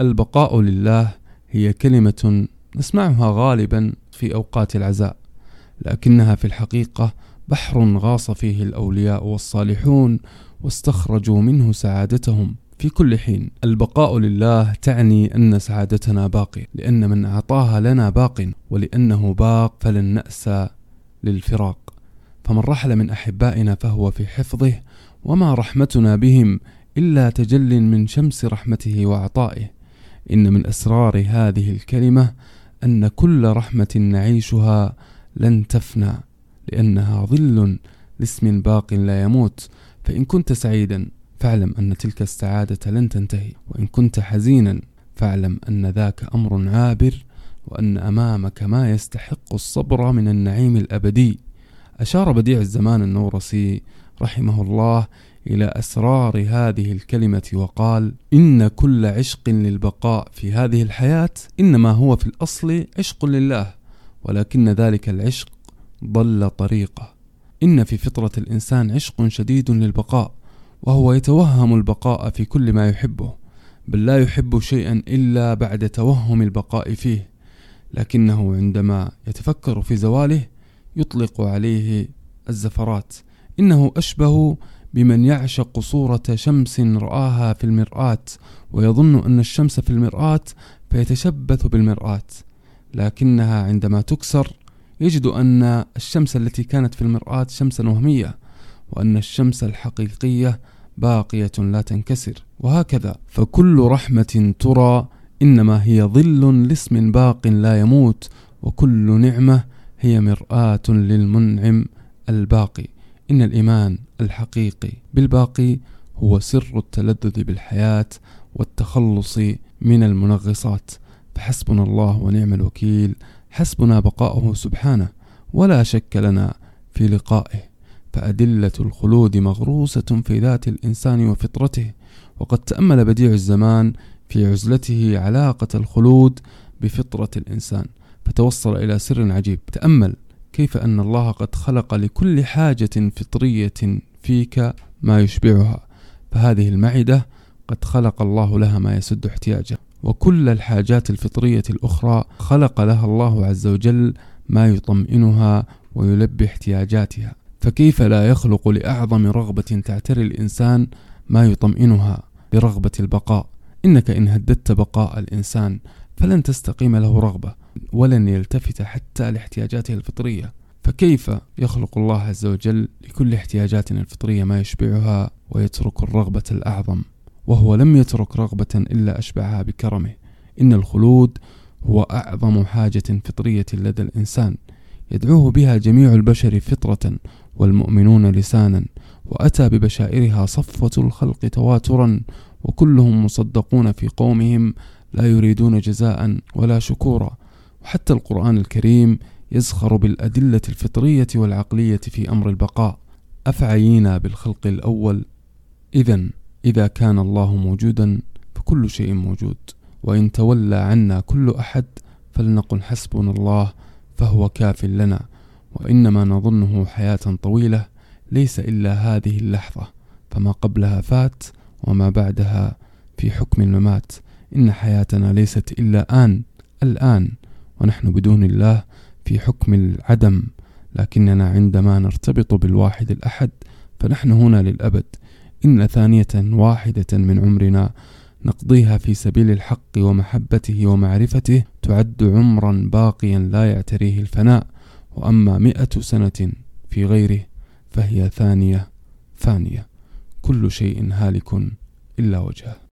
البقاء لله هي كلمة نسمعها غالبا في أوقات العزاء لكنها في الحقيقة بحر غاص فيه الأولياء والصالحون واستخرجوا منه سعادتهم في كل حين. البقاء لله تعني أن سعادتنا باقية لأن من أعطاها لنا باق ولأنه باق فلن نأسى للفراق. فمن رحل من أحبائنا فهو في حفظه وما رحمتنا بهم إلا تجل من شمس رحمته وعطائه. إن من أسرار هذه الكلمة أن كل رحمة نعيشها لن تفنى لأنها ظل لاسم باق لا يموت. فإن كنت سعيدا فاعلم أن تلك السعادة لن تنتهي وإن كنت حزينا فاعلم أن ذاك أمر عابر وأن أمامك ما يستحق الصبر من النعيم الأبدي. أشار بديع الزمان النورسي رحمه الله إلى أسرار هذه الكلمة وقال: إن كل عشق للبقاء في هذه الحياة إنما هو في الأصل عشق لله، ولكن ذلك العشق ضل طريقه. إن في فطرة الإنسان عشق شديد للبقاء، وهو يتوهم البقاء في كل ما يحبه، بل لا يحب شيئا إلا بعد توهم البقاء فيه، لكنه عندما يتفكر في زواله يطلق عليه الزفرات إنه أشبه بمن يعشق صورة شمس رآها في المرآة ويظن أن الشمس في المرآة فيتشبث بالمرآة. لكنها عندما تكسر يجد أن الشمس التي كانت في المرآة شمسا وهمية وأن الشمس الحقيقية باقية لا تنكسر وهكذا. فكل رحمة ترى إنما هي ظل لاسم باق لا يموت وكل نعمة هي مرآة للمنعم الباقي. إن الإيمان الحقيقي بالباقي هو سر التلذذ بالحياة والتخلص من المنغصات. فحسبنا الله ونعم الوكيل. حسبنا بقاؤه سبحانه ولا شك لنا في لقائه. فأدلة الخلود مغروسة في ذات الإنسان وفطرته. وقد تأمل بديع الزمان في عزلته علاقة الخلود بفطرة الإنسان. فتوصل إلى سر عجيب. تأمل كيف أن الله قد خلق لكل حاجة فطرية فيك ما يشبعها. فهذه المعدة قد خلق الله لها ما يسد احتياجها. وكل الحاجات الفطرية الأخرى خلق لها الله عز وجل ما يطمئنها ويلبي احتياجاتها. فكيف لا يخلق لأعظم رغبة تعتري الإنسان ما يطمئنها؟ برغبة البقاء. إنك إن هددت بقاء الإنسان فلن تستقيم له رغبة. ولن يلتفت حتى لاحتياجاته الفطرية. فكيف يخلق الله عز وجل لكل احتياجاتنا الفطرية ما يشبعها ويترك الرغبة الأعظم؟ وهو لم يترك رغبة إلا أشبعها بكرمه. إن الخلود هو أعظم حاجة فطرية لدى الإنسان. يدعوه بها جميع البشر فطرة والمؤمنون لسانا. وأتى ببشائرها صفوة الخلق تواترا. وكلهم مصدقون في قومهم لا يريدون جزاء ولا شكورا. وحتى القرآن الكريم يزخر بالأدلة الفطرية والعقلية في أمر البقاء. أفعينا بالخلق الأول؟ إذا إذا كان الله موجودا فكل شيء موجود وإن تولى عنا كل أحد فلنقل حسبنا الله فهو كاف لنا وإنما نظنه حياة طويلة ليس إلا هذه اللحظة. فما قبلها فات وما بعدها في حكم الممات. إن حياتنا ليست إلا آن الآن. ونحن بدون الله في حكم العدم لكننا عندما نرتبط بالواحد الأحد فنحن هنا للأبد. إن ثانية واحدة من عمرنا نقضيها في سبيل الحق ومحبته ومعرفته تعد عمرا باقيا لا يعتريه الفناء وأما مئة سنة في غيره فهي ثانية ثانية. كل شيء هالك إلا وجهه.